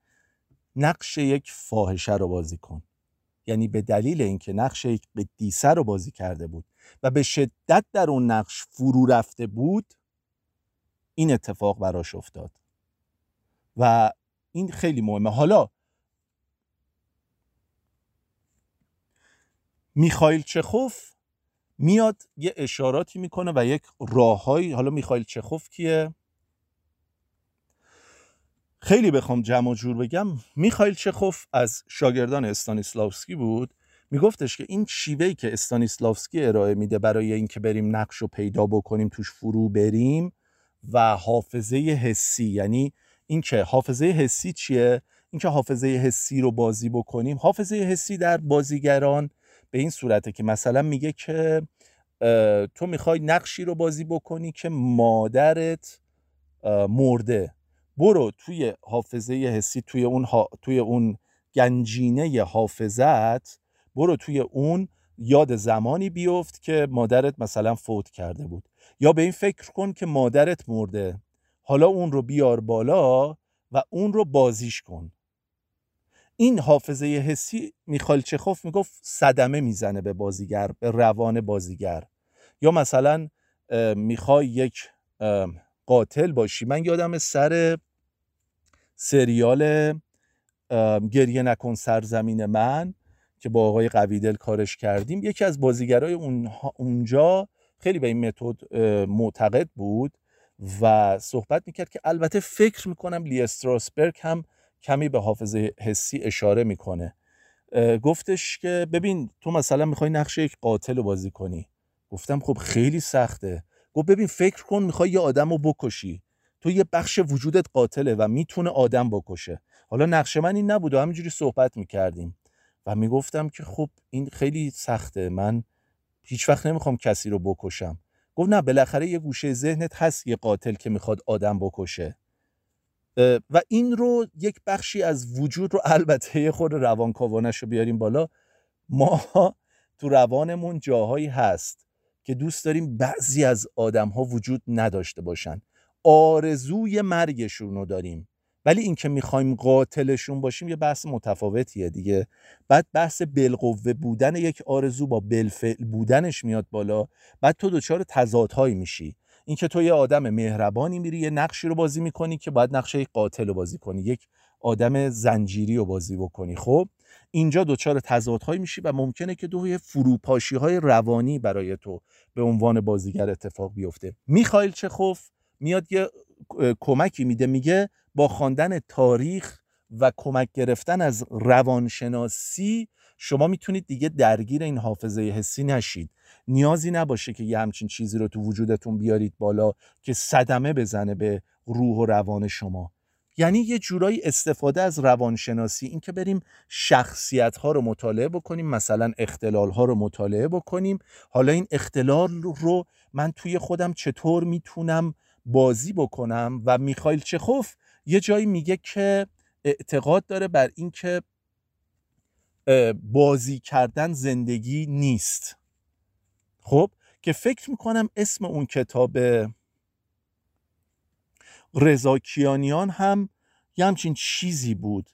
نقش یک فاحشه رو بازی کن. یعنی به دلیل اینکه نقش یک به دیسه رو بازی کرده بود و به شدت در اون نقش فرو رفته بود این اتفاق براش افتاد. و این خیلی مهمه. حالا میخایل چخوف میاد یه اشاراتی می‌کنه و یک راههایی حالا میخایل چخوف کیه؟ خیلی بخوام جمع جور بگم. میخایل چخوف از شاگردان استانیسلاوسکی بود. میگفتش که این شیوهی که استانیسلاوسکی ارائه میده برای اینکه بریم نقش رو پیدا بکنیم توش فرو بریم و حافظه حسی یعنی اینکه حافظه حسی چیه؟ اینکه حافظه حسی رو بازی بکنیم. حافظه حسی در بازیگران به این صورته که مثلا میگه که تو می‌خوای نقشی رو بازی بکنی که مادرت مرده. برو توی حافظه حسی توی اون, توی اون گنجینه حافظت. برو توی اون یاد زمانی بیفت که مادرت مثلا فوت کرده بود. یا به این فکر کن که مادرت مرده. حالا اون رو بیار بالا و اون رو بازیش کن. این حافظه حسی میخال چخوف می‌گفت صدمه می‌زنه به بازیگر به روان بازیگر. یا مثلا می‌خوای یک قاتل باشی. من یادم سر سریال گریه نکن سرزمین من که با آقای قویدل کارش کردیم. یکی از بازیگرای اونجا خیلی به این متد معتقد بود و صحبت می‌کرد که البته فکر می‌کنم لی استراسبرگ هم کمی به حافظه حسی اشاره می‌کنه. گفتش که ببین تو مثلا می‌خوای نقش یک قاتل رو بازی کنی. گفتم خب خیلی سخته. گفت ببین فکر کن می‌خوای یه آدم رو بکشی. تو یه بخش وجودت قاتله و می‌تونه آدم بکشه. حالا نقش من این نبود و همینجوری صحبت می‌کردیم. و می‌گفتم که خب این خیلی سخته. من هیچ وقت نمی‌خوام کسی رو بکشم. گفت نه بالاخره یه گوشه ذهنت هست یه قاتل که می‌خواد آدم بکشه. و این رو یک بخشی از وجود رو البته خود روانکاوانش رو بیاریم بالا. ما تو روانمون جاهایی هست که دوست داریم بعضی از آدم ها وجود نداشته باشن. آرزوی مرگشون رو داریم. ولی اینکه می‌خوایم قاتلشون باشیم یه بحث متفاوتیه دیگه. بعد بحث بالقوه بودن یک آرزو با بالفعل بودنش میاد بالا. بعد تو دچار تضادهایی میشی. اینکه تو یه آدم مهربانی میری یه نقشی رو بازی می‌کنی که باید نقش یک قاتل رو بازی کنی یک آدم زنجیری رو بازی بکنی. خب اینجا دچار تضادهایی میشی و ممکنه که دو فروپاشی های روانی برای تو به عنوان بازیگر اتفاق بیفته. میخائیل چخوف میاد یه کمکی میده میگه با خواندن تاریخ و کمک گرفتن از روانشناسی شما می‌تونید دیگه درگیر این حافظه حسی نشید. نیازی نباشه که یه همچین چیزی رو تو وجودتون بیارید بالا که صدمه بزنه به روح و روان شما. یعنی یه جورایی استفاده از روانشناسی این که بریم شخصیت ها رو مطالعه بکنیم مثلا اختلال ها رو مطالعه بکنیم. حالا این اختلال رو من توی خودم چطور می‌تونم بازی بکنم؟ و میخایل چخوف یه جایی میگه که اعتقاد داره بر اینکه بازی کردن زندگی نیست. خب؟ که فکر می‌کنم اسم اون کتاب رضا کیانیان هم یه همچین چیزی بود.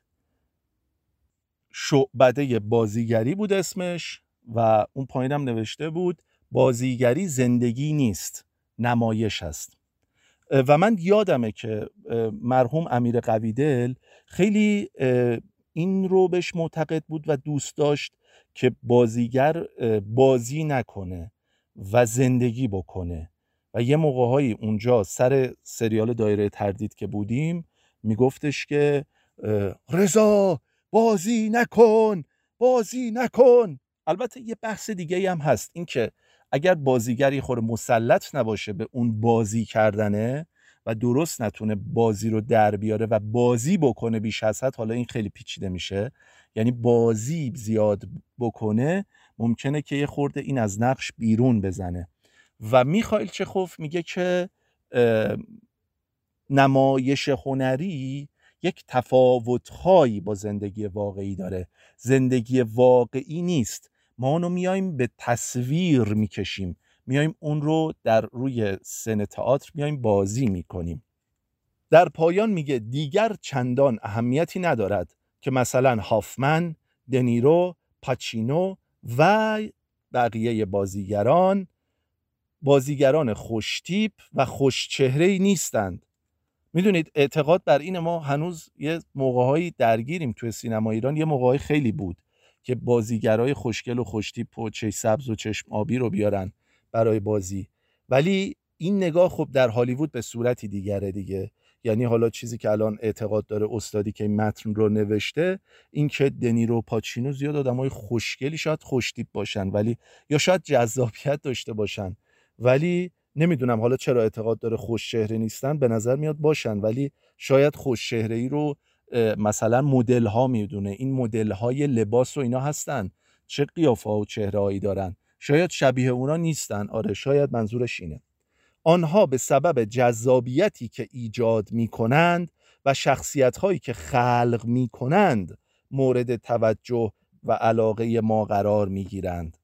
شعبده بازیگری بود اسمش و اون پایینم نوشته بود بازیگری زندگی نیست نمایش است. و من یادمه که مرحوم امیر قویدل خیلی این رو بهش معتقد بود و دوست داشت که بازیگر بازی نکنه و زندگی بکنه. و یه موقعهایی اونجا سر سریال دایره تردید که بودیم میگفتش که رضا بازی نکن بازی نکن. البته یه بحث دیگه هم هست اینکه اگر بازیگری خور مسلط نباشه به اون بازی کردنه و درست نتونه بازی رو در بیاره و بازی بکنه بیش از حد حالا این خیلی پیچیده میشه. یعنی بازی زیاد بکنه ممکنه که یه خورده این از نقش بیرون بزنه. و میخائیل چخوف میگه که نمایش هنری یک تفاوتهایی با زندگی واقعی داره. زندگی واقعی نیست. ما اونو میایم به تصویر می‌کشیم. میایم اون رو در روی سن تئاتر میایم بازی می‌کنیم. در پایان میگه دیگر چندان اهمیتی ندارد که مثلا هافمن، دنیرو، پاچینو و بقیه بازیگران بازیگران خوشتیپ و خوشچهره نیستند. می‌دونید اعتقاد بر این ما هنوز یه موقعهایی درگیریم توی سینما ایران. یه موقعهایی خیلی بود که بازیگرای خوشگل و خوشتیپ و چشم سبز و چشم آبی رو بیارن. برای بازی. ولی این نگاه خب در هالیوود به صورتی دیگره دیگه. یعنی حالا چیزی که الان اعتقاد داره استادی که این متن رو نوشته این که دنیرو پاچینو زیاد آدمای خوشگلی شاید خوشتیپ باشن ولی یا شاید جذابیت داشته باشن. ولی نمی‌دونم حالا چرا اعتقاد داره خوش شهره نیستن به نظر میاد باشن ولی شاید خوش شهره ای رو مثلا مدل ها می‌دونه. این مدل های لباس و اینا هستن. چه قیافه و چهره هایی دارن. شاید شبیه اونا نیستن. آره شاید منظورش اینه. آنها به سبب جذابیتی که ایجاد می کنند و شخصیت هایی که خلق می کنند مورد توجه و علاقه ما قرار می گیرند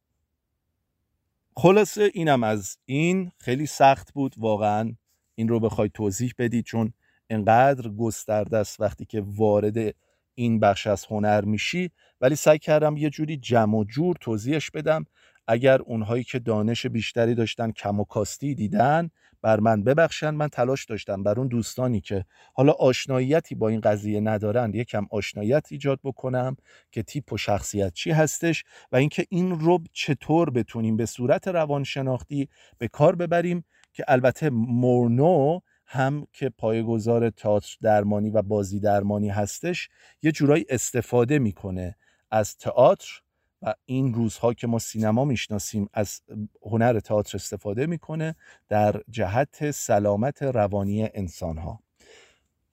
خلاصه اینم از این خیلی سخت بود. واقعا این رو بخوای توضیح بدید چون انقدر گسترده است وقتی که وارد این بخش از هنر میشی. ولی سعی کردم یه جوری جمع و جور توضیحش بدم. اگر اونهایی که دانش بیشتری داشتن کم و کاستی دیدن بر من ببخشن من تلاش داشتم بر اون دوستانی که حالا آشناییتی با این قضیه ندارن یکم آشنایت ایجاد بکنم که تیپ و شخصیت چی هستش و اینکه این رو چطور بتونیم به صورت روانشناختی به کار ببریم که البته مورنو هم که پایگزار تئاتر درمانی و بازی درمانی هستش یه جورایی استفاده می‌کنه از تئاتر و این روزها که ما سینما می‌شناسیم از هنر تئاتر استفاده می‌کنه در جهت سلامت روانی انسان ها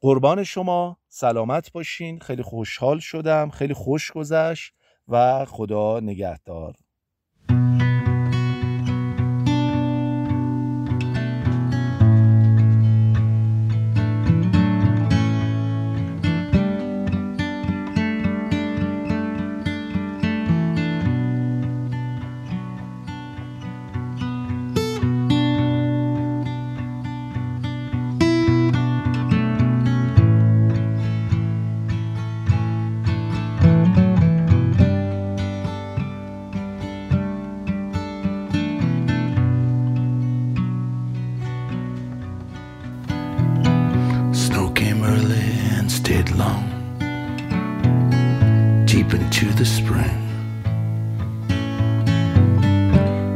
قربان شما سلامت باشین. خیلی خوشحال شدم. خیلی خوش گذشت و خدا نگهدار. deep into the spring.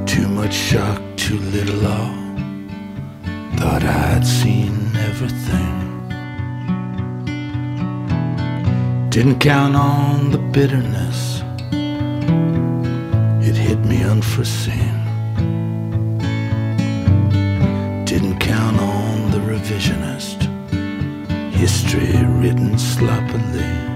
Too much shock, too little awe. Thought I'd seen everything. Didn't count on the bitterness. It hit me unforeseen. Didn't count on the revisionist. History written sloppily.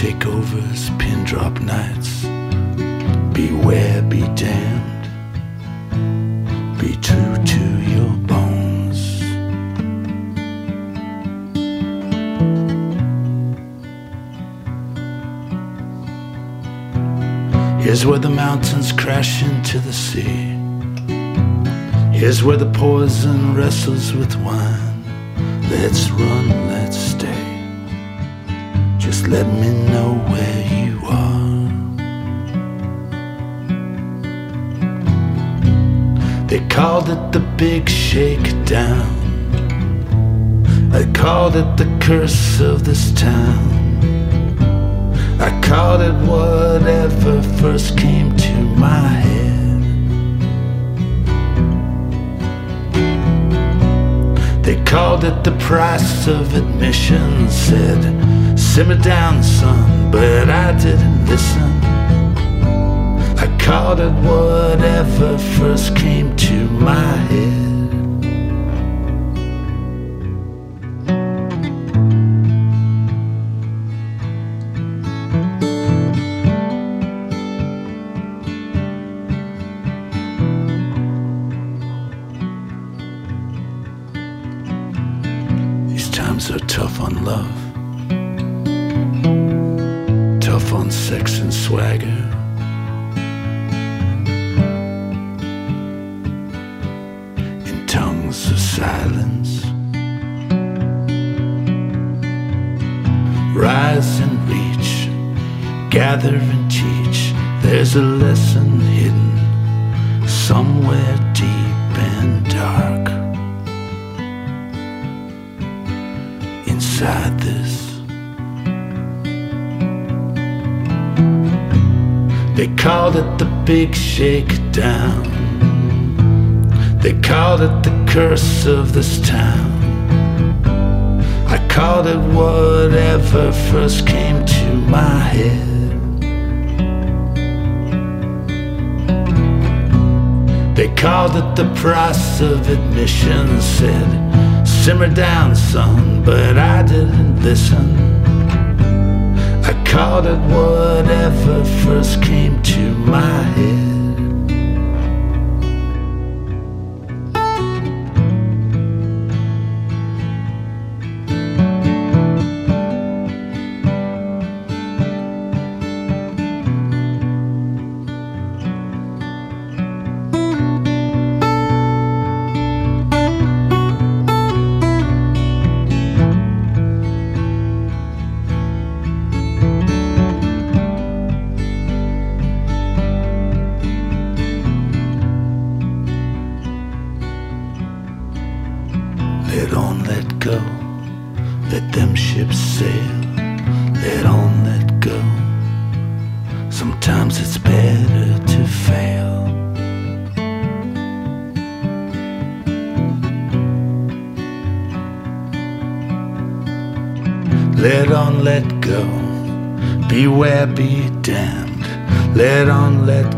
Takeovers, pin drop nights. Beware, be damned. Be true to your bones. Here's where the mountains crash into the sea. Here's where the poison wrestles with wine. Let's run, let me know where you are. They called it the big shakedown. I called it the curse of this town. I called it whatever first came to my head. They called it the price of admission, said Simmer down, son, but I didn't listen. I called it whatever first came to my head. Shakedown. They called it the curse of this town. I called it whatever first came to my head. They called it the price of admission, said, Simmer down, son, but I didn't listen I called it whatever first came to my head. Beware, be damned. Let on, let